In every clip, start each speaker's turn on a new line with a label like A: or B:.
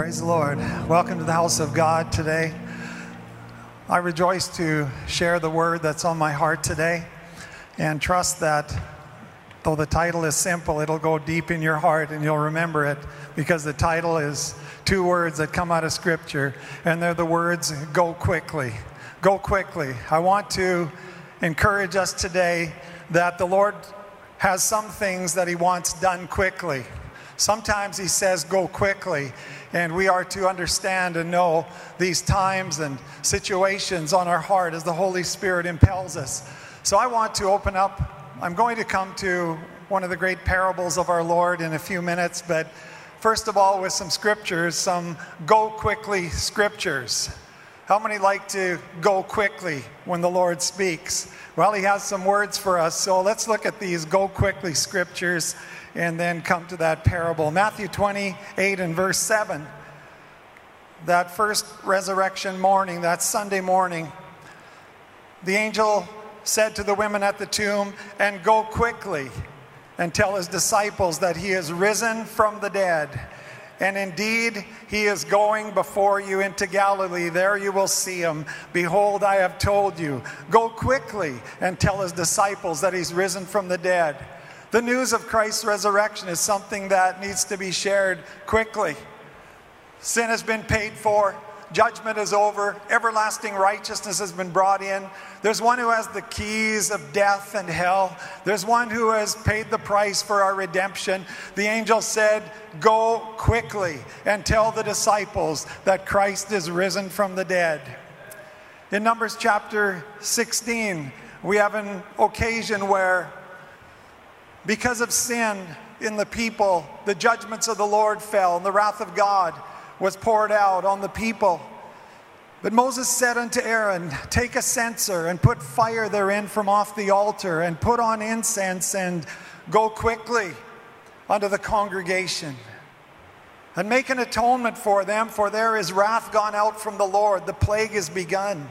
A: Praise the Lord. Welcome to the house of God today. I rejoice to share the word that's on my heart today and trust that though the title is simple, it'll go deep in your heart and you'll remember it because the title is two words that come out of Scripture and they're the words go quickly. Go quickly. I want to encourage us today that the Lord has some things that He wants done quickly. Sometimes He says, go quickly. And we are to understand and know these times and situations on our heart as the Holy Spirit impels us. So I want to open up. I'm going to come to one of the great parables of our Lord in a few minutes, but first of all, with some scriptures, some go quickly scriptures. How many like to go quickly when the Lord speaks? Well, He has some words for us, so let's look at these go quickly scriptures and then come to that parable. Matthew 28 and verse 7. That first resurrection morning, that Sunday morning, the angel said to the women at the tomb, And go quickly and tell his disciples that he is risen from the dead. And indeed, he is going before you into Galilee. There you will see him. Behold, I have told you. Go quickly and tell his disciples that he's risen from the dead. The news of Christ's resurrection is something that needs to be shared quickly. Sin has been paid for, judgment is over, everlasting righteousness has been brought in. There's one who has the keys of death and hell. There's one who has paid the price for our redemption. The angel said, Go quickly and tell the disciples that Christ is risen from the dead. In Numbers chapter 16, we have an occasion where because of sin in the people, the judgments of the Lord fell, and the wrath of God was poured out on the people. But Moses said unto Aaron, Take a censer and put fire therein from off the altar, and put on incense, and go quickly unto the congregation. And make an atonement for them, for there is wrath gone out from the Lord, the plague is begun.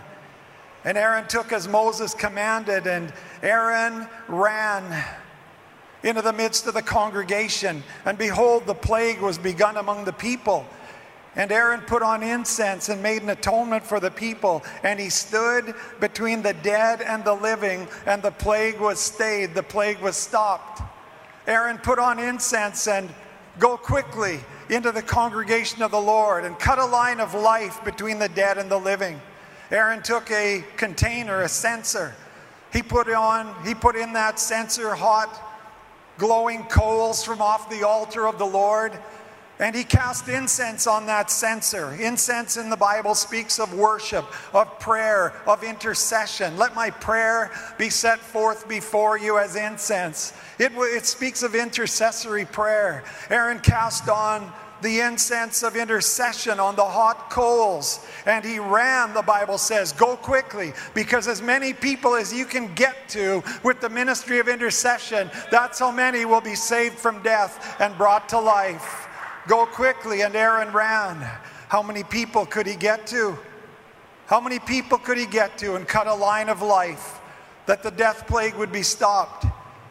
A: And Aaron took as Moses commanded, and Aaron ran into the midst of the congregation. And behold, the plague was begun among the people. And Aaron put on incense and made an atonement for the people. And he stood between the dead and the living, and the plague was stayed, the plague was stopped. Aaron put on incense and go quickly into the congregation of the Lord and cut a line of life between the dead and the living. Aaron took a container, a censer. He put on, he put in that censer hot glowing coals from off the altar of the Lord. And he cast incense on that censer. Incense in the Bible speaks of worship, of prayer, of intercession. Let my prayer be set forth before you as incense. It, it speaks of intercessory prayer. Aaron cast on the incense of intercession on the hot coals. And he ran, the Bible says, go quickly, because as many people as you can get to with the ministry of intercession, that's how many will be saved from death and brought to life. Go quickly, and Aaron ran. How many people could he get to? How many people could he get to and cut a line of life that the death plague would be stopped?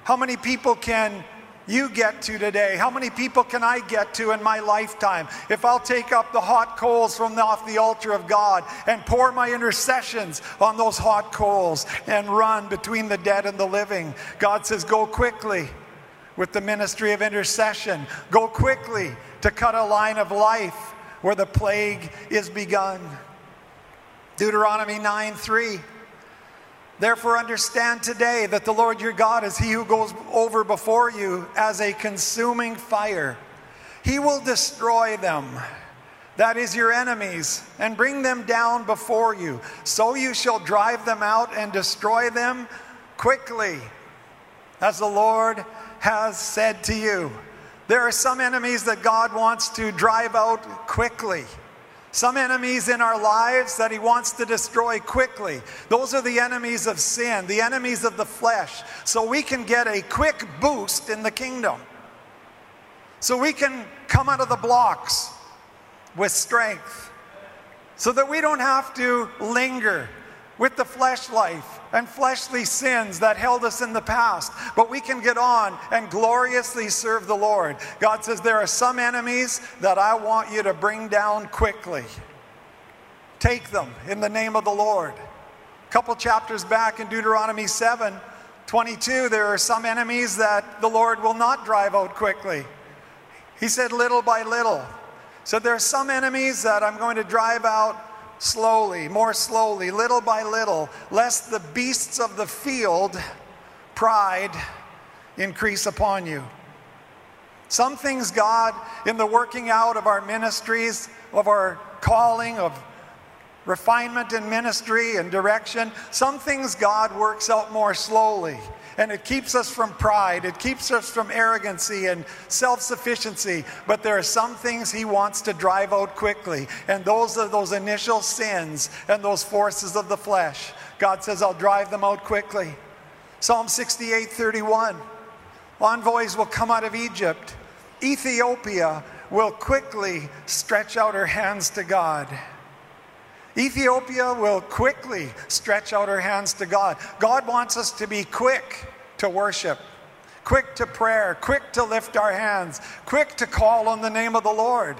A: How many people can you get to today? How many people can I get to in my lifetime? If I'll take up the hot coals from off the altar of God and pour my intercessions on those hot coals and run between the dead and the living, God says, Go quickly with the ministry of intercession. Go quickly to cut a line of life where the plague is begun. Deuteronomy 9 3. Therefore, understand today that the Lord your God is He who goes over before you as a consuming fire. He will destroy them, that is, your enemies, and bring them down before you. So you shall drive them out and destroy them quickly, as the Lord has said to you. There are some enemies that God wants to drive out quickly some enemies in our lives that He wants to destroy quickly. Those are the enemies of sin, the enemies of the flesh. So we can get a quick boost in the kingdom. So we can come out of the blocks with strength. So that we don't have to linger with the flesh life and fleshly sins that held us in the past, but we can get on and gloriously serve the Lord. God says, There are some enemies that I want you to bring down quickly. Take them in the name of the Lord. A couple chapters back in Deuteronomy 7 22, there are some enemies that the Lord will not drive out quickly. He said, little by little. So there are some enemies that I'm going to drive out slowly, more slowly, little by little, lest the beasts of the field, pride, increase upon you. Some things, God, in the working out of our ministries, of our calling, of refinement in ministry and direction, some things God works out more slowly. And it keeps us from pride. It keeps us from arrogancy and self sufficiency. But there are some things He wants to drive out quickly. And those are those initial sins and those forces of the flesh. God says, I'll drive them out quickly. Psalm 68 31. Envoys will come out of Egypt. Ethiopia will quickly stretch out her hands to God. Ethiopia will quickly stretch out her hands to God. God wants us to be quick to worship, quick to prayer, quick to lift our hands, quick to call on the name of the Lord.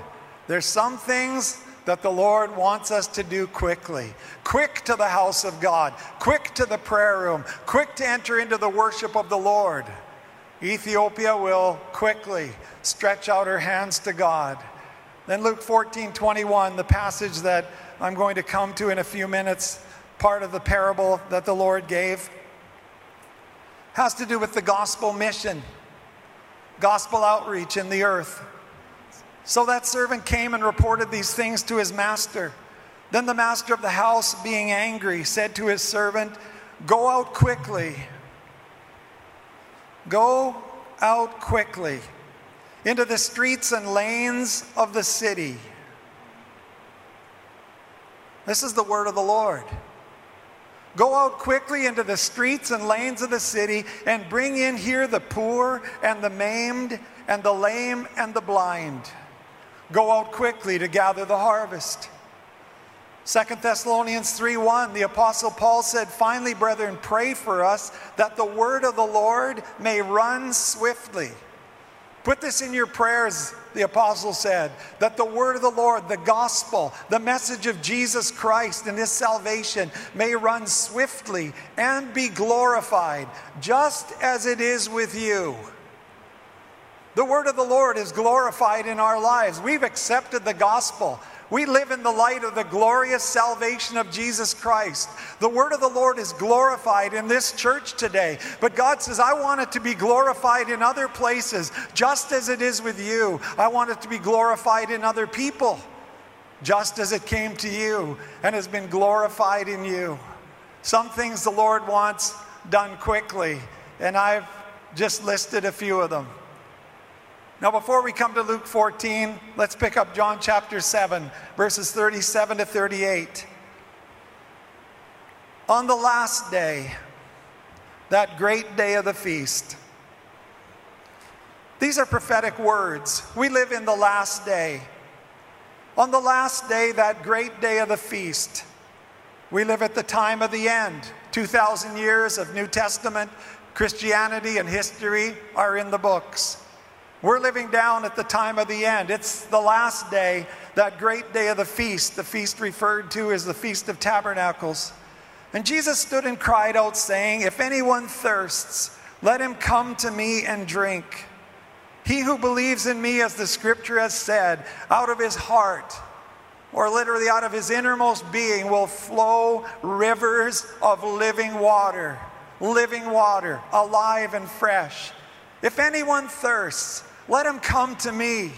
A: There's some things that the Lord wants us to do quickly. Quick to the house of God, quick to the prayer room, quick to enter into the worship of the Lord. Ethiopia will quickly stretch out her hands to God. Then Luke 14 21, the passage that I'm going to come to in a few minutes, part of the parable that the Lord gave, has to do with the gospel mission, gospel outreach in the earth. So that servant came and reported these things to his master. Then the master of the house, being angry, said to his servant, Go out quickly. Go out quickly into the streets and lanes of the city this is the word of the Lord. Go out quickly into the streets and lanes of the city and bring in here the poor and the maimed and the lame and the blind. Go out quickly to gather the harvest. 2 Thessalonians 3:1 the apostle Paul said finally brethren pray for us that the word of the Lord may run swiftly Put this in your prayers, the apostle said, that the word of the Lord, the gospel, the message of Jesus Christ and his salvation may run swiftly and be glorified, just as it is with you. The word of the Lord is glorified in our lives. We've accepted the gospel. We live in the light of the glorious salvation of Jesus Christ. The word of the Lord is glorified in this church today. But God says, I want it to be glorified in other places, just as it is with you. I want it to be glorified in other people, just as it came to you and has been glorified in you. Some things the Lord wants done quickly, and I've just listed a few of them. Now, before we come to Luke 14, let's pick up John chapter 7, verses 37 to 38. On the last day, that great day of the feast, these are prophetic words. We live in the last day. On the last day, that great day of the feast, we live at the time of the end. 2,000 years of New Testament Christianity and history are in the books. We're living down at the time of the end. It's the last day, that great day of the feast. The feast referred to as the Feast of Tabernacles. And Jesus stood and cried out, saying, If anyone thirsts, let him come to me and drink. He who believes in me, as the scripture has said, out of his heart, or literally out of his innermost being, will flow rivers of living water. Living water, alive and fresh. If anyone thirsts, let him come to me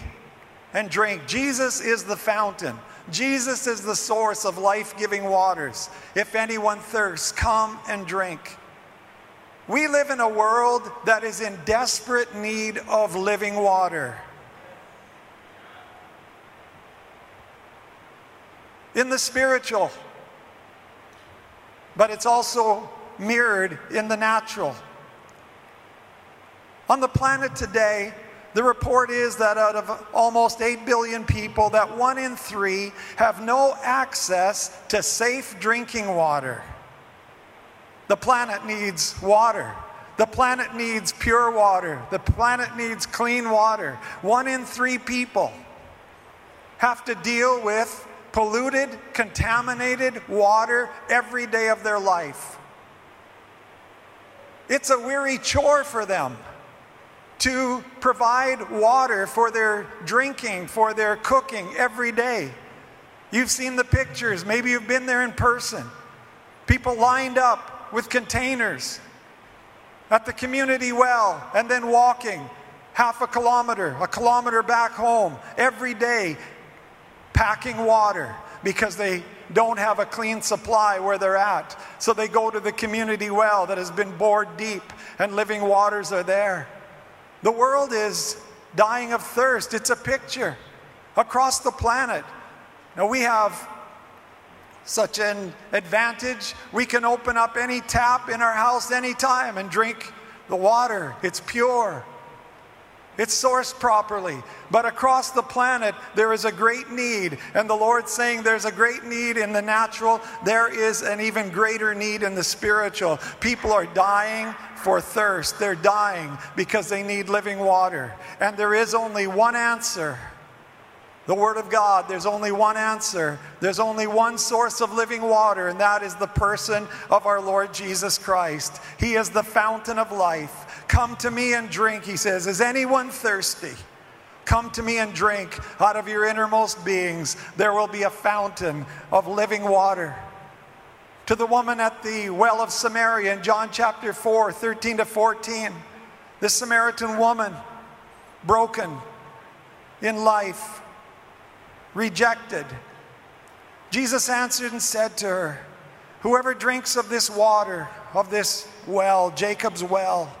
A: and drink. Jesus is the fountain. Jesus is the source of life giving waters. If anyone thirsts, come and drink. We live in a world that is in desperate need of living water. In the spiritual, but it's also mirrored in the natural. On the planet today, the report is that out of almost 8 billion people, that one in three have no access to safe drinking water. The planet needs water. The planet needs pure water. The planet needs clean water. One in three people have to deal with polluted, contaminated water every day of their life. It's a weary chore for them to provide water for their drinking, for their cooking every day. You've seen the pictures, maybe you've been there in person. People lined up with containers at the community well and then walking half a kilometer, a kilometer back home every day, packing water because they don't have a clean supply where they're at. So they go to the community well that has been bored deep and living waters are there. The world is dying of thirst. It's a picture across the planet. Now we have such an advantage. We can open up any tap in our house anytime and drink the water. It's pure. It's sourced properly. But across the planet, there is a great need. And the Lord's saying there's a great need in the natural, there is an even greater need in the spiritual. People are dying for thirst, they're dying because they need living water. And there is only one answer. The Word of God, there's only one answer. There's only one source of living water, and that is the person of our Lord Jesus Christ. He is the fountain of life. Come to me and drink, he says. Is anyone thirsty? Come to me and drink out of your innermost beings. There will be a fountain of living water. To the woman at the well of Samaria in John chapter 4, 13 to 14, this Samaritan woman, broken in life, rejected. Jesus answered and said to her, Whoever drinks of this water, of this well, Jacob's well,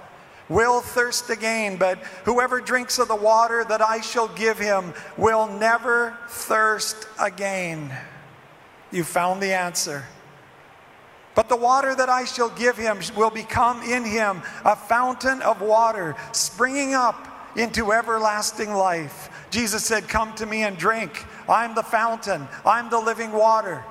A: will thirst again, but whoever drinks of the water that I shall give him will never thirst again. You found the answer. But the water that I shall give him will become in him a fountain of water, springing up into everlasting life. Jesus said, Come to me and drink. I'm the fountain, I'm the living water.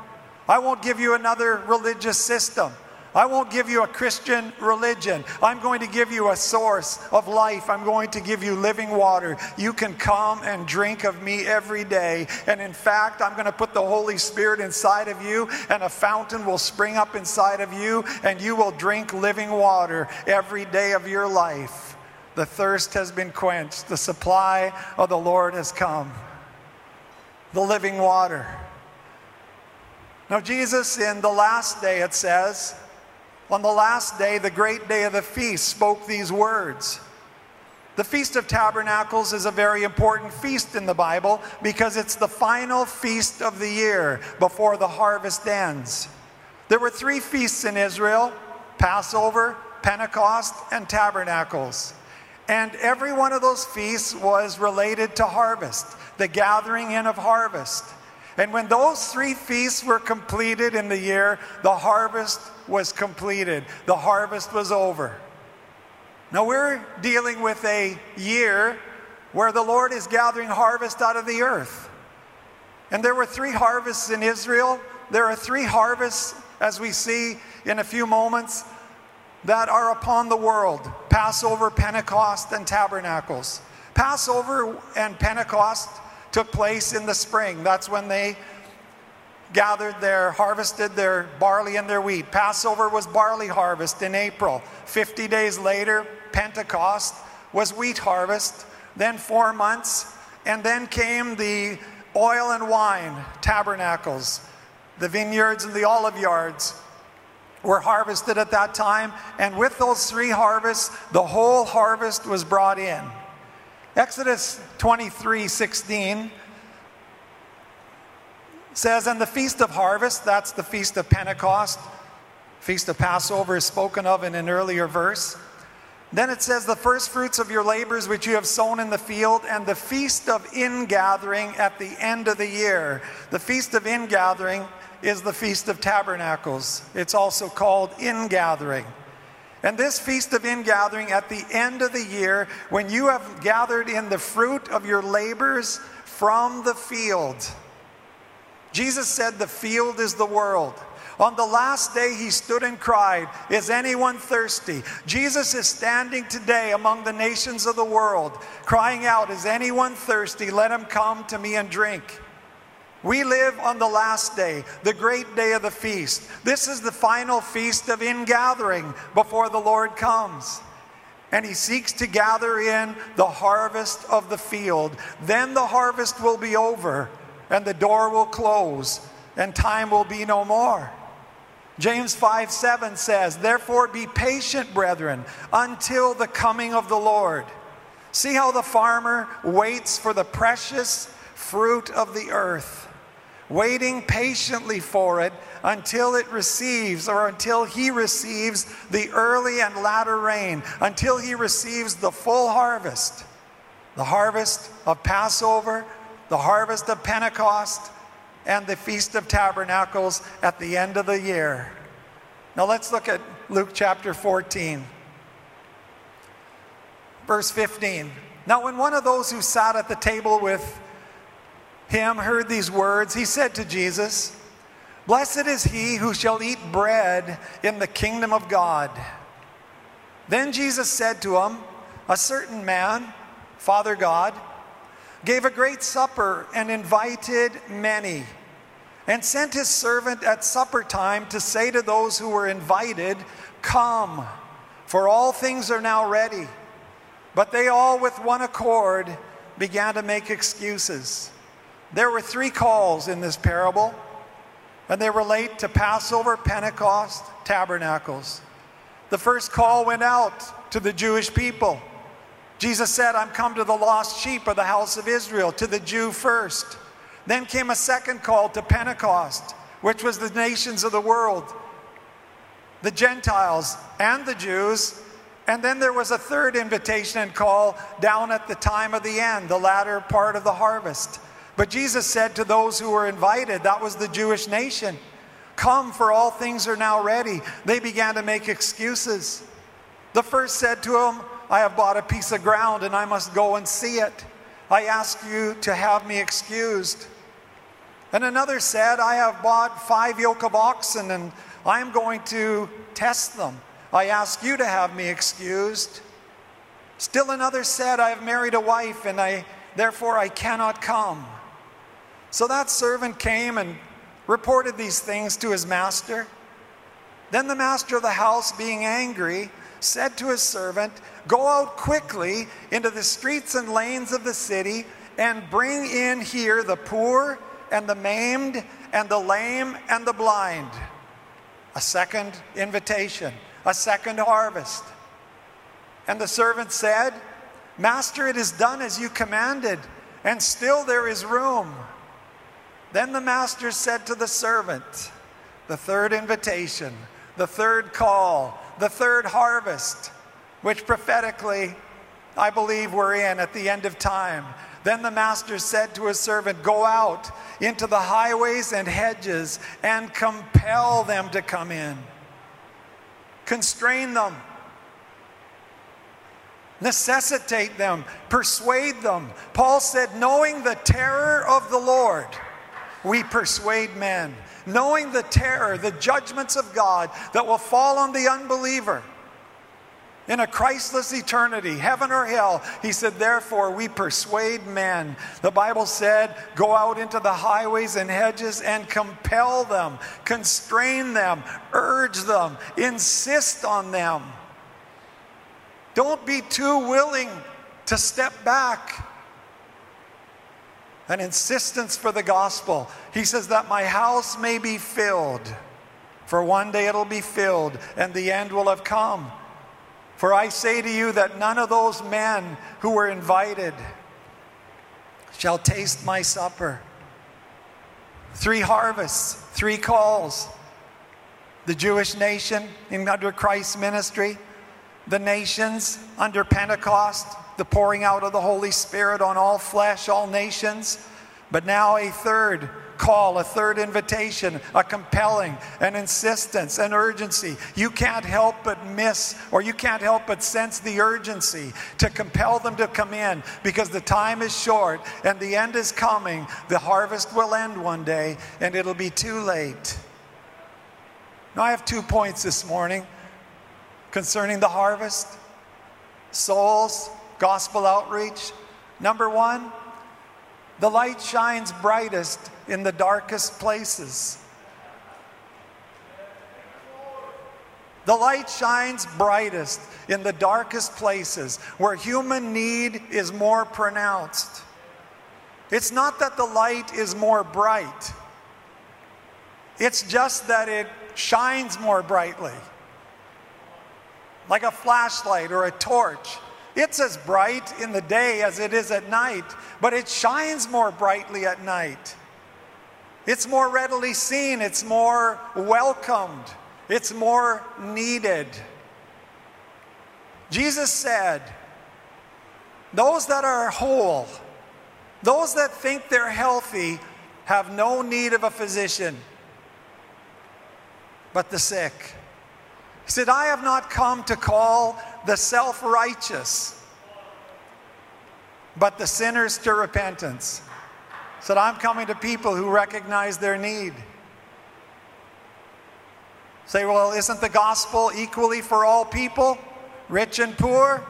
A: I won't give you another religious system. I won't give you a Christian religion. I'm going to give you a source of life. I'm going to give you living water. You can come and drink of me every day. And in fact, I'm going to put the Holy Spirit inside of you, and a fountain will spring up inside of you, and you will drink living water every day of your life. The thirst has been quenched, the supply of the Lord has come. The living water. Now, Jesus, in the last day, it says, on the last day, the great day of the feast, spoke these words. The Feast of Tabernacles is a very important feast in the Bible because it's the final feast of the year before the harvest ends. There were three feasts in Israel Passover, Pentecost, and Tabernacles. And every one of those feasts was related to harvest, the gathering in of harvest. And when those three feasts were completed in the year, the harvest was completed. The harvest was over. Now we're dealing with a year where the Lord is gathering harvest out of the earth. And there were three harvests in Israel. There are three harvests, as we see in a few moments, that are upon the world Passover, Pentecost, and Tabernacles. Passover and Pentecost took place in the spring. That's when they gathered their, harvested their barley and their wheat. Passover was barley harvest in April. 50 days later, Pentecost was wheat harvest. Then four months, and then came the oil and wine tabernacles. The vineyards and the olive yards were harvested at that time. And with those three harvests, the whole harvest was brought in. Exodus 23 16 says, And the feast of harvest, that's the feast of Pentecost, feast of Passover is spoken of in an earlier verse. Then it says, The first fruits of your labors which you have sown in the field, and the feast of ingathering at the end of the year. The feast of ingathering is the feast of tabernacles. It's also called ingathering. And this feast of ingathering at the end of the year, when you have gathered in the fruit of your labors from the field. Jesus said, The field is the world. On the last day, he stood and cried, Is anyone thirsty? Jesus is standing today among the nations of the world, crying out, Is anyone thirsty? Let him come to me and drink. We live on the last day, the great day of the feast. This is the final feast of ingathering before the Lord comes. And he seeks to gather in the harvest of the field. Then the harvest will be over, and the door will close, and time will be no more. James 5 7 says, Therefore be patient, brethren, until the coming of the Lord. See how the farmer waits for the precious fruit of the earth, waiting patiently for it until it receives or until he receives the early and latter rain, until he receives the full harvest the harvest of Passover, the harvest of Pentecost, and the Feast of Tabernacles at the end of the year. Now let's look at Luke chapter 14, verse 15. Now, when one of those who sat at the table with him heard these words, he said to Jesus, Blessed is he who shall eat bread in the kingdom of God. Then Jesus said to him, A certain man, Father God, gave a great supper and invited many and sent his servant at supper time to say to those who were invited, Come, for all things are now ready. But they all, with one accord, began to make excuses. There were three calls in this parable, and they relate to Passover, Pentecost, Tabernacles. The first call went out to the Jewish people. Jesus said, I'm come to the lost sheep of the house of Israel, to the Jew first. Then came a second call to Pentecost, which was the nations of the world, the Gentiles and the Jews. And then there was a third invitation and call down at the time of the end, the latter part of the harvest. But Jesus said to those who were invited, that was the Jewish nation, Come, for all things are now ready. They began to make excuses. The first said to him, I have bought a piece of ground and I must go and see it. I ask you to have me excused. And another said, I have bought five yoke of oxen and I am going to test them. I ask you to have me excused. Still another said, I have married a wife and I therefore I cannot come. So that servant came and reported these things to his master. Then the master of the house, being angry, said to his servant, Go out quickly into the streets and lanes of the city and bring in here the poor and the maimed and the lame and the blind. A second invitation, a second harvest. And the servant said, Master, it is done as you commanded, and still there is room. Then the master said to the servant, the third invitation, the third call, the third harvest, which prophetically I believe we're in at the end of time. Then the master said to his servant, Go out into the highways and hedges and compel them to come in. Constrain them. Necessitate them. Persuade them. Paul said, Knowing the terror of the Lord, we persuade men knowing the terror, the judgments of God that will fall on the unbeliever in a Christless eternity, heaven or hell. He said, Therefore, we persuade men. The Bible said, Go out into the highways and hedges and compel them, constrain them, urge them, insist on them. Don't be too willing to step back an insistence for the gospel. He says that my house may be filled, for one day it'll be filled, and the end will have come. For I say to you that none of those men who were invited shall taste my supper. Three harvests, three calls. The Jewish nation in, under Christ's ministry, the nations under Pentecost, the pouring out of the Holy Spirit on all flesh, all nations, but now a third call, a third invitation, a compelling, an insistence, an urgency. You can't help but miss, or you can't help but sense the urgency to compel them to come in because the time is short and the end is coming. The harvest will end one day and it'll be too late. Now, I have two points this morning concerning the harvest, souls, gospel outreach. Number one, the light shines brightest in the darkest places. The light shines brightest in the darkest places where human need is more pronounced. It's not that the light is more bright, it's just that it shines more brightly. Like a flashlight or a torch. It's as bright in the day as it is at night, but it shines more brightly at night. It's more readily seen, it's more welcomed, it's more needed. Jesus said, Those that are whole, those that think they're healthy, have no need of a physician, but the sick. He said, I have not come to call the self righteous, but the sinners to repentance. Said, I'm coming to people who recognize their need. Say, well, isn't the gospel equally for all people, rich and poor,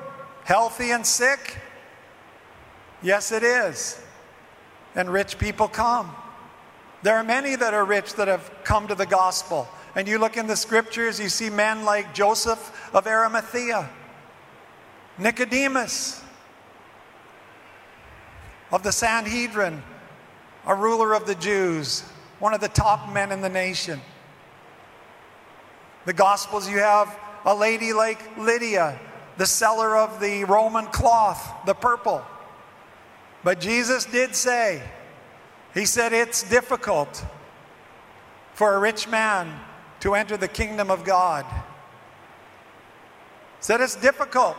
A: healthy and sick? Yes, it is. And rich people come. There are many that are rich that have come to the gospel. And you look in the scriptures, you see men like Joseph of Arimathea, Nicodemus of the Sanhedrin, a ruler of the Jews, one of the top men in the nation. The Gospels, you have a lady like Lydia, the seller of the Roman cloth, the purple. But Jesus did say, He said, it's difficult for a rich man to enter the kingdom of God. He Said it's difficult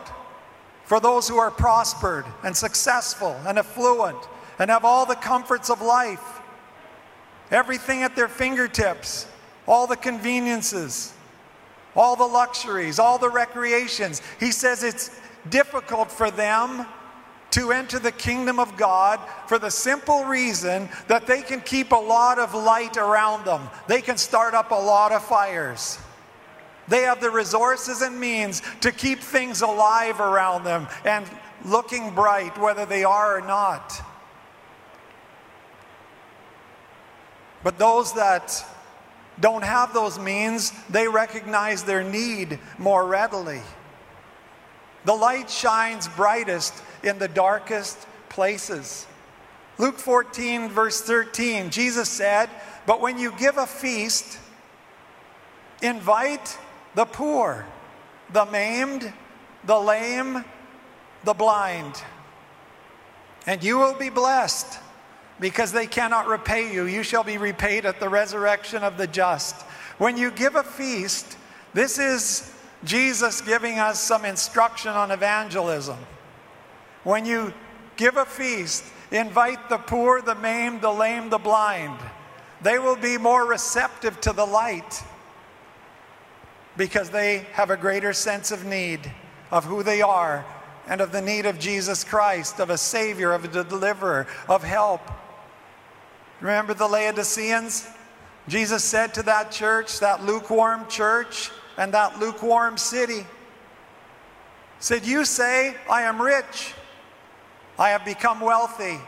A: for those who are prospered and successful and affluent and have all the comforts of life, everything at their fingertips, all the conveniences, all the luxuries, all the recreations. He says it's difficult for them to enter the kingdom of God for the simple reason that they can keep a lot of light around them. They can start up a lot of fires. They have the resources and means to keep things alive around them and looking bright, whether they are or not. But those that don't have those means, they recognize their need more readily. The light shines brightest in the darkest places. Luke 14, verse 13, Jesus said, But when you give a feast, invite the poor, the maimed, the lame, the blind, and you will be blessed because they cannot repay you. You shall be repaid at the resurrection of the just. When you give a feast, this is Jesus giving us some instruction on evangelism. When you give a feast, invite the poor, the maimed, the lame, the blind. They will be more receptive to the light because they have a greater sense of need of who they are and of the need of Jesus Christ, of a Savior, of a deliverer, of help. Remember the Laodiceans? Jesus said to that church, that lukewarm church, and that lukewarm city, said, You say, I am rich. I have become wealthy,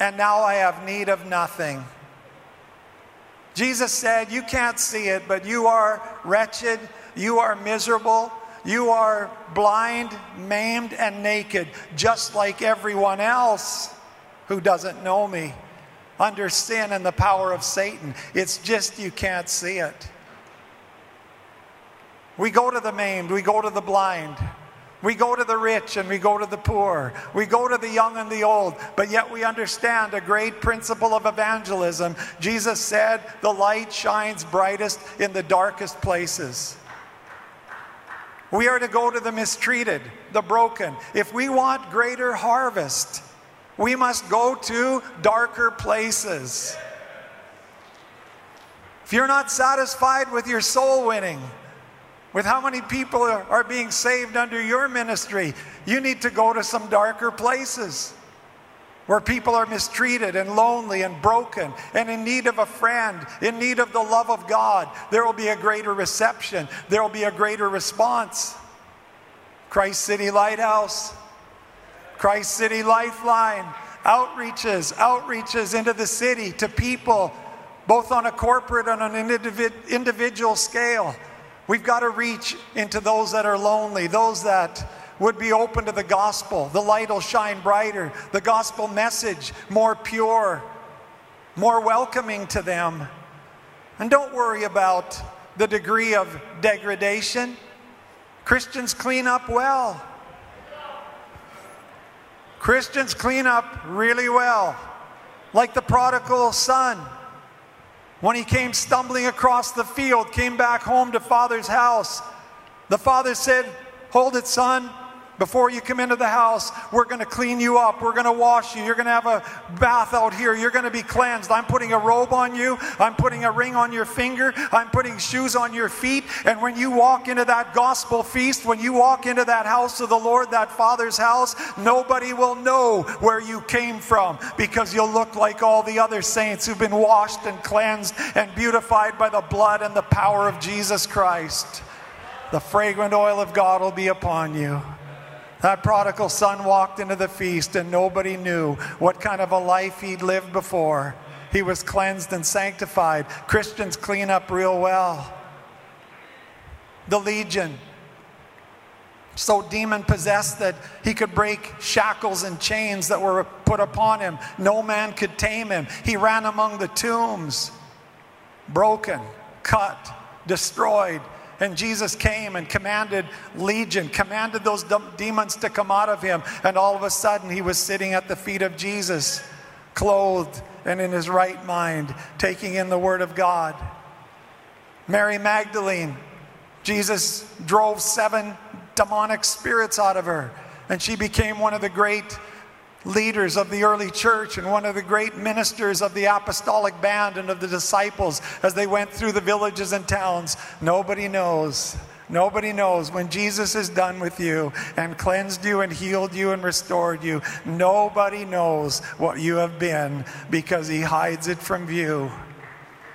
A: and now I have need of nothing. Jesus said, You can't see it, but you are wretched, you are miserable, you are blind, maimed, and naked, just like everyone else who doesn't know me under sin and the power of Satan. It's just you can't see it. We go to the maimed, we go to the blind. We go to the rich and we go to the poor. We go to the young and the old, but yet we understand a great principle of evangelism. Jesus said, The light shines brightest in the darkest places. We are to go to the mistreated, the broken. If we want greater harvest, we must go to darker places. If you're not satisfied with your soul winning, with how many people are being saved under your ministry, you need to go to some darker places. where people are mistreated and lonely and broken and in need of a friend, in need of the love of God, there will be a greater reception. There will be a greater response. Christ City Lighthouse, Christ City Lifeline, outreaches, outreaches into the city to people, both on a corporate and an individual scale. We've got to reach into those that are lonely, those that would be open to the gospel. The light will shine brighter, the gospel message more pure, more welcoming to them. And don't worry about the degree of degradation. Christians clean up well. Christians clean up really well. Like the prodigal son. When he came stumbling across the field, came back home to father's house, the father said, Hold it, son. Before you come into the house, we're going to clean you up. We're going to wash you. You're going to have a bath out here. You're going to be cleansed. I'm putting a robe on you. I'm putting a ring on your finger. I'm putting shoes on your feet. And when you walk into that gospel feast, when you walk into that house of the Lord, that Father's house, nobody will know where you came from because you'll look like all the other saints who've been washed and cleansed and beautified by the blood and the power of Jesus Christ. The fragrant oil of God will be upon you. That prodigal son walked into the feast and nobody knew what kind of a life he'd lived before. He was cleansed and sanctified. Christians clean up real well. The legion, so demon possessed that he could break shackles and chains that were put upon him. No man could tame him. He ran among the tombs, broken, cut, destroyed. And Jesus came and commanded legion, commanded those demons to come out of him. And all of a sudden, he was sitting at the feet of Jesus, clothed and in his right mind, taking in the word of God. Mary Magdalene, Jesus drove seven demonic spirits out of her, and she became one of the great leaders of the early church and one of the great ministers of the apostolic band and of the disciples as they went through the villages and towns. Nobody knows. Nobody knows when Jesus is done with you and cleansed you and healed you and restored you. Nobody knows what you have been because he hides it from view.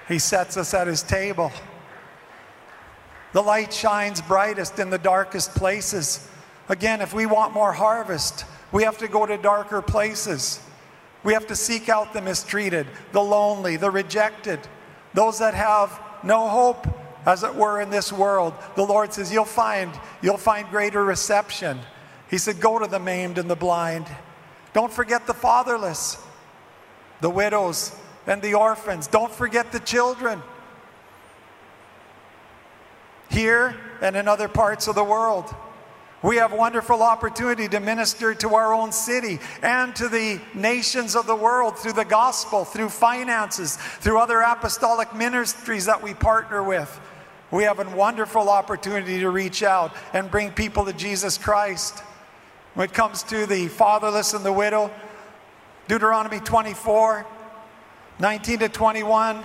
A: He sets us at his table. The light shines brightest in the darkest places. Again, if we want more harvest, we have to go to darker places. We have to seek out the mistreated, the lonely, the rejected, those that have no hope, as it were, in this world. The Lord says, You'll find, you'll find greater reception. He said, Go to the maimed and the blind. Don't forget the fatherless, the widows, and the orphans. Don't forget the children. Here and in other parts of the world. We have wonderful opportunity to minister to our own city and to the nations of the world through the gospel, through finances, through other apostolic ministries that we partner with. We have a wonderful opportunity to reach out and bring people to Jesus Christ. When it comes to the fatherless and the widow, Deuteronomy 24, 19 to 21.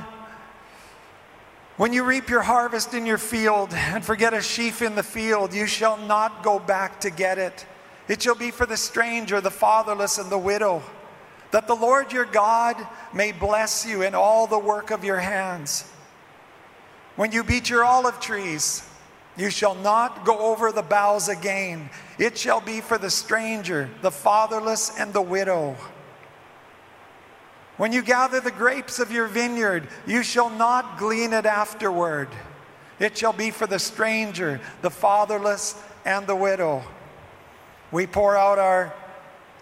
A: When you reap your harvest in your field and forget a sheaf in the field, you shall not go back to get it. It shall be for the stranger, the fatherless, and the widow, that the Lord your God may bless you in all the work of your hands. When you beat your olive trees, you shall not go over the boughs again. It shall be for the stranger, the fatherless, and the widow. When you gather the grapes of your vineyard, you shall not glean it afterward. It shall be for the stranger, the fatherless, and the widow. We pour out our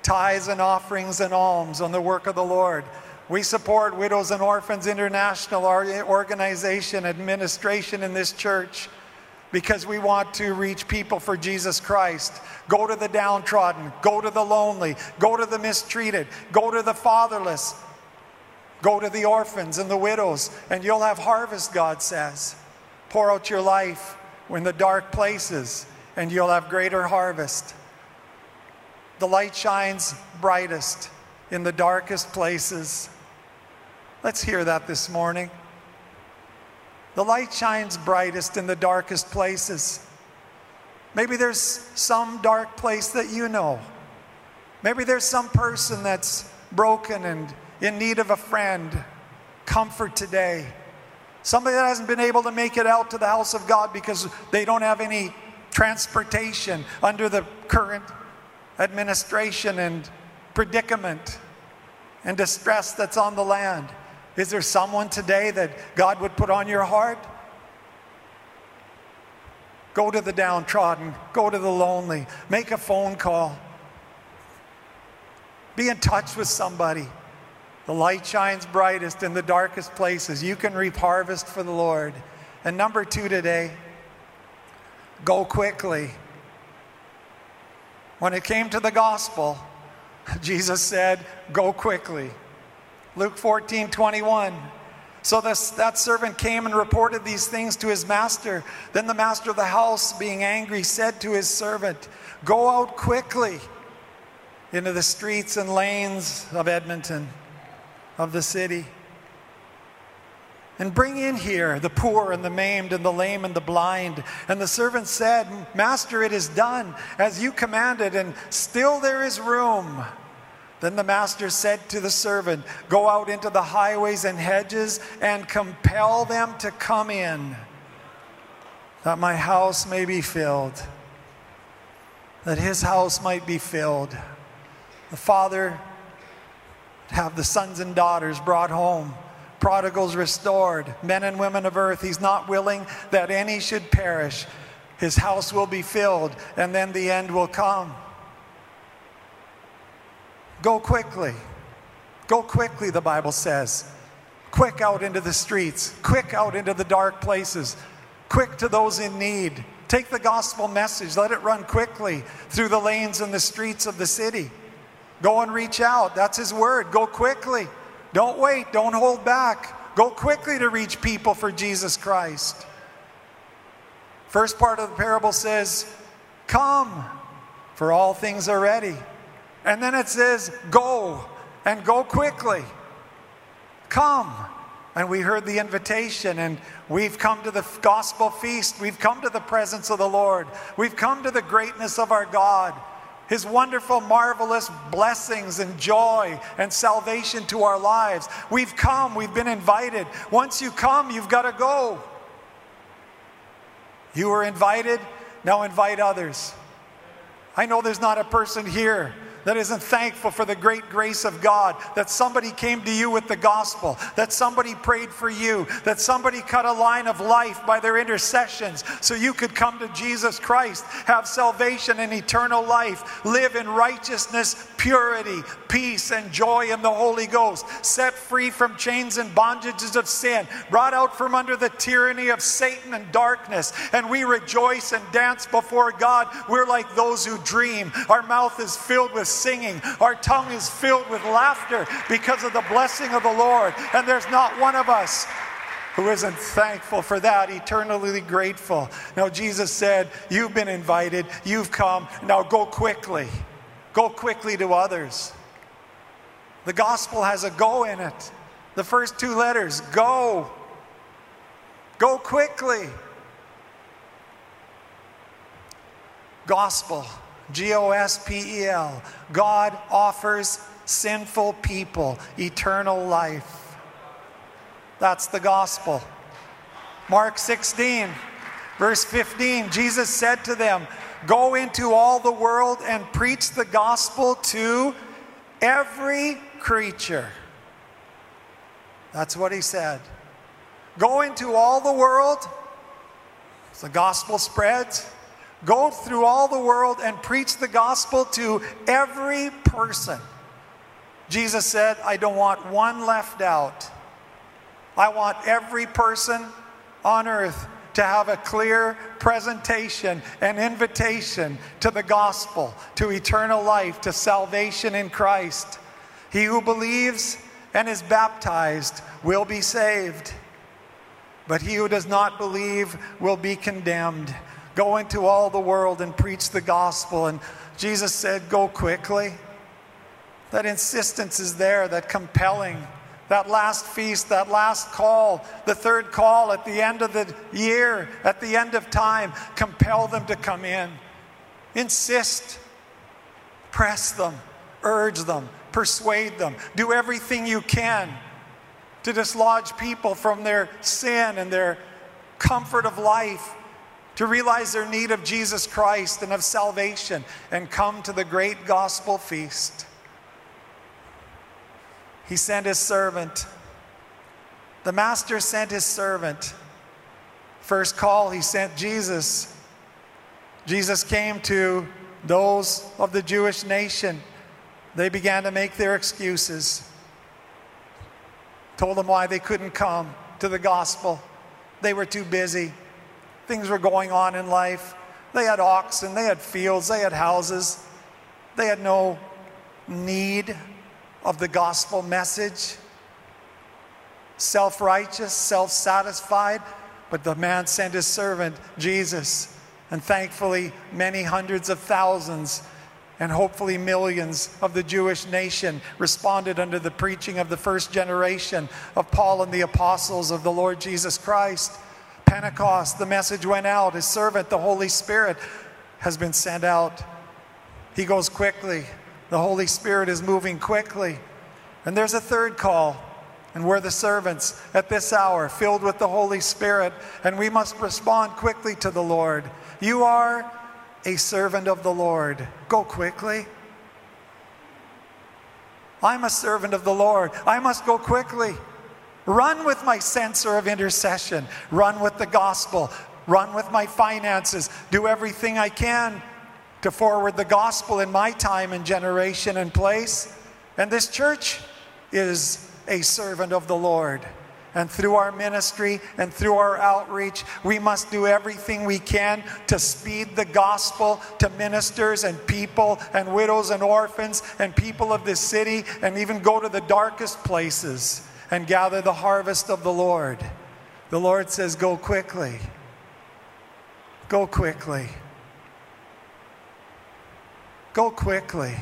A: tithes and offerings and alms on the work of the Lord. We support Widows and Orphans International, our organization, administration in this church, because we want to reach people for Jesus Christ. Go to the downtrodden, go to the lonely, go to the mistreated, go to the fatherless, Go to the orphans and the widows, and you'll have harvest, God says. Pour out your life in the dark places, and you'll have greater harvest. The light shines brightest in the darkest places. Let's hear that this morning. The light shines brightest in the darkest places. Maybe there's some dark place that you know. Maybe there's some person that's broken and in need of a friend, comfort today. Somebody that hasn't been able to make it out to the house of God because they don't have any transportation under the current administration and predicament and distress that's on the land. Is there someone today that God would put on your heart? Go to the downtrodden, go to the lonely, make a phone call, be in touch with somebody. The light shines brightest in the darkest places. You can reap harvest for the Lord. And number two today, go quickly. When it came to the gospel, Jesus said, Go quickly. Luke 14 21. So this, that servant came and reported these things to his master. Then the master of the house, being angry, said to his servant, Go out quickly into the streets and lanes of Edmonton, of the city, and bring in here the poor and the maimed and the lame and the blind. And the servant said, Master, it is done as you commanded, and still there is room. Then the master said to the servant, Go out into the highways and hedges and compel them to come in, that my house may be filled, that his house might be filled. The father have the sons and daughters brought home prodigals restored, men and women of earth. He's not willing that any should perish. His house will be filled, and then the end will come. Go quickly. Go quickly, the Bible says. Quick out into the streets, quick out into the dark places, quick to those in need. Take the gospel message, let it run quickly through the lanes and the streets of the city. Go and reach out. That's His word. Go quickly. Don't wait, don't hold back. Go quickly to reach people for Jesus Christ. First part of the parable says, Come, for all things are ready. And then it says, Go, and go quickly. Come. And we heard the invitation, and we've come to the gospel feast. We've come to the presence of the Lord. We've come to the greatness of our God his wonderful, marvelous blessings and joy and salvation to our lives. We've come, we've been invited. Once you come, you've got to go. You were invited, now invite others. I know there's not a person here that isn't thankful for the great grace of God, that somebody came to you with the gospel, that somebody prayed for you, that somebody cut a line of life by their intercessions so you could come to Jesus Christ, have salvation and eternal life, live in righteousness, purity, peace, and joy in the Holy Ghost, set free from chains and bondages of sin, brought out from under the tyranny of Satan and darkness, and we rejoice and dance before God. We're like those who dream. Our mouth is filled with singing. Our tongue is filled with laughter because of the blessing of the Lord. And there's not one of us who isn't thankful for that, eternally grateful. Now, Jesus said, You've been invited, you've come, now go quickly. Go quickly to others. The gospel has a go in it. The first two letters, go. Go quickly. Gospel. G O S P E L. God offers sinful people eternal life. That's the gospel. Mark 16, verse 15, Jesus said to them, Go into all the world and preach the gospel to every creature. That's what he said. Go into all the world. The gospel spreads. Go through all the world and preach the gospel to every person. Jesus said, I don't want one left out. I want every person on earth to have a clear presentation and invitation to the gospel, to eternal life, to salvation in Christ. He who believes and is baptized will be saved, but he who does not believe will be condemned. Go into all the world and preach the gospel. And Jesus said, Go quickly. That insistence is there, that compelling. That last feast, that last call, the third call at the end of the year, at the end of time, compel them to come in. Insist, press them, urge them, persuade them, do everything you can to dislodge people from their sin and their comfort of life, to realize their need of Jesus Christ and of salvation, and come to the great gospel feast. He sent his servant. The master sent his servant. First call, he sent Jesus. Jesus came to those of the Jewish nation. They began to make their excuses, told them why they couldn't come to the gospel. They were too busy. Things were going on in life. They had oxen, they had fields, they had houses. They had no need of the gospel message. Self righteous, self satisfied, but the man sent his servant, Jesus. And thankfully, many hundreds of thousands and hopefully millions of the Jewish nation responded under the preaching of the first generation of Paul and the apostles of the Lord Jesus Christ. Pentecost, the message went out. His servant, the Holy Spirit, has been sent out. He goes quickly. The Holy Spirit is moving quickly. And there's a third call. And we're the servants at this hour, filled with the Holy Spirit, and we must respond quickly to the Lord. You are a servant of the Lord. Go quickly. I'm a servant of the Lord. I must go quickly. Run with my censer of intercession. Run with the gospel. Run with my finances. Do everything I can to forward the gospel in my time and generation and place. And this church is a servant of the Lord. And through our ministry and through our outreach, we must do everything we can to speed the gospel to ministers and people and widows and orphans and people of this city and even go to the darkest places and gather the harvest of the Lord. The Lord says, Go quickly. Go quickly. Go quickly.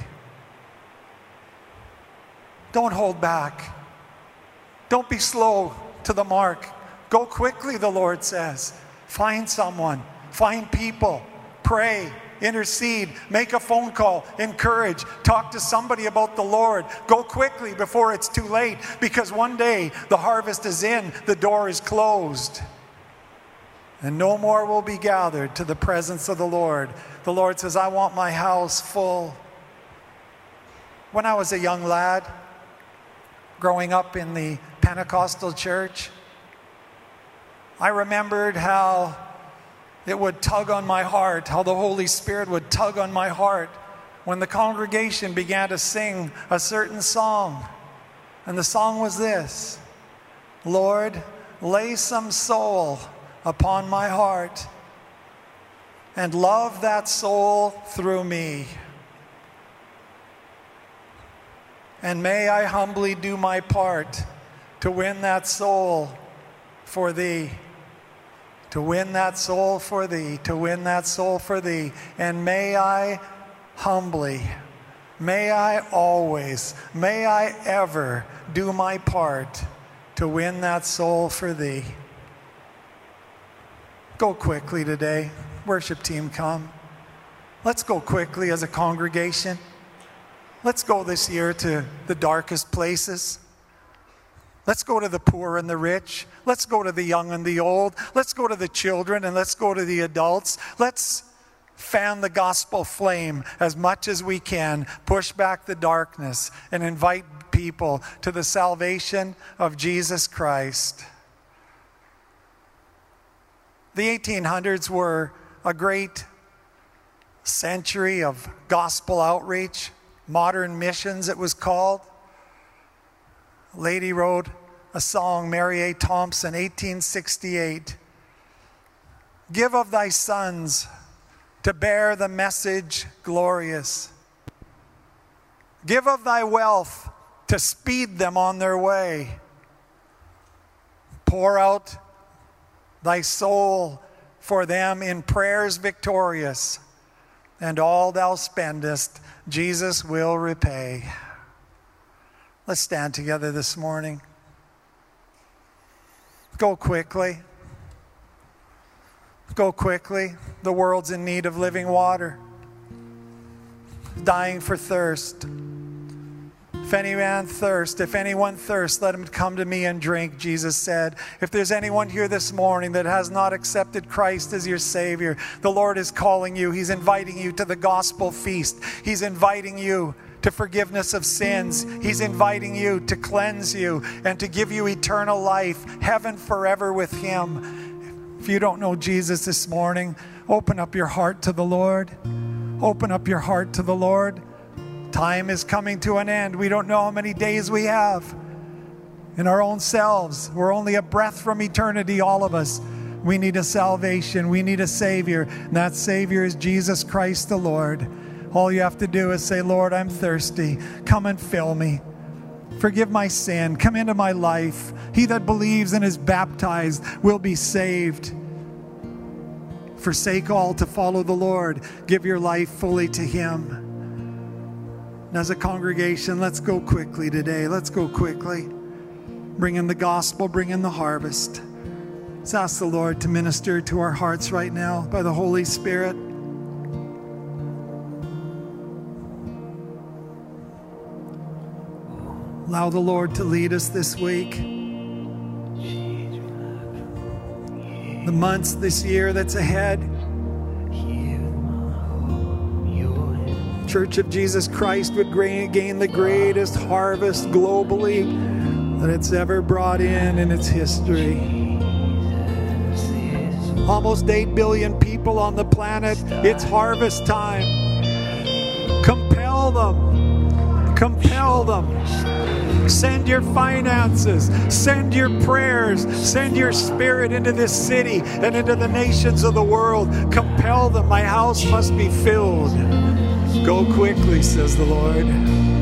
A: Don't hold back. Don't be slow to the mark. Go quickly, the Lord says. Find someone, find people, pray, intercede, make a phone call, encourage, talk to somebody about the Lord. Go quickly before it's too late because one day the harvest is in, the door is closed. And no more will be gathered to the presence of the Lord. The Lord says, I want my house full. When I was a young lad, growing up in the Pentecostal church, I remembered how it would tug on my heart, how the Holy Spirit would tug on my heart when the congregation began to sing a certain song. And the song was this Lord, lay some soul upon my heart and love that soul through me. And may I humbly do my part to win that soul for thee. To win that soul for thee, to win that soul for thee. And may I humbly, may I always, may I ever do my part to win that soul for thee. Go quickly today. Worship team, come. Let's go quickly as a congregation. Let's go this year to the darkest places. Let's go to the poor and the rich. Let's go to the young and the old. Let's go to the children and let's go to the adults. Let's fan the gospel flame as much as we can, push back the darkness, and invite people to the salvation of Jesus Christ. The 1800s were a great century of gospel outreach modern missions, it was called. Lady wrote a song, Mary A. Thomson, 1868. Give of thy sons to bear the message glorious. Give of thy wealth to speed them on their way. Pour out thy soul for them in prayers victorious, and all thou spendest Jesus will repay. Let's stand together this morning. Go quickly. Go quickly. The world's in need of living water, dying for thirst. If any man thirst, if anyone thirst, let him come to me and drink, Jesus said. If there's anyone here this morning that has not accepted Christ as your Savior, the Lord is calling you. He's inviting you to the gospel feast. He's inviting you to forgiveness of sins. He's inviting you to cleanse you and to give you eternal life, heaven forever with Him. If you don't know Jesus this morning, open up your heart to the Lord. Open up your heart to the Lord. Time is coming to an end. We don't know how many days we have in our own selves. We're only a breath from eternity, all of us. We need a salvation. We need a Savior. And that Savior is Jesus Christ the Lord. All you have to do is say, Lord, I'm thirsty. Come and fill me. Forgive my sin. Come into my life. He that believes and is baptized will be saved. Forsake all to follow the Lord. Give your life fully to Him. And as a congregation, let's go quickly today. Let's go quickly. Bring in the gospel, bring in the harvest. Let's ask the Lord to minister to our hearts right now by the Holy Spirit. Allow the Lord to lead us this week. The months this year that's ahead. Church of Jesus Christ would gain the greatest harvest globally that it's ever brought in in its history. Almost 8 billion people on the planet. It's harvest time. Compel them. Compel them. Send your finances, send your prayers, send your spirit into this city and into the nations of the world. Compel them. My house must be filled. Go quickly, says the Lord.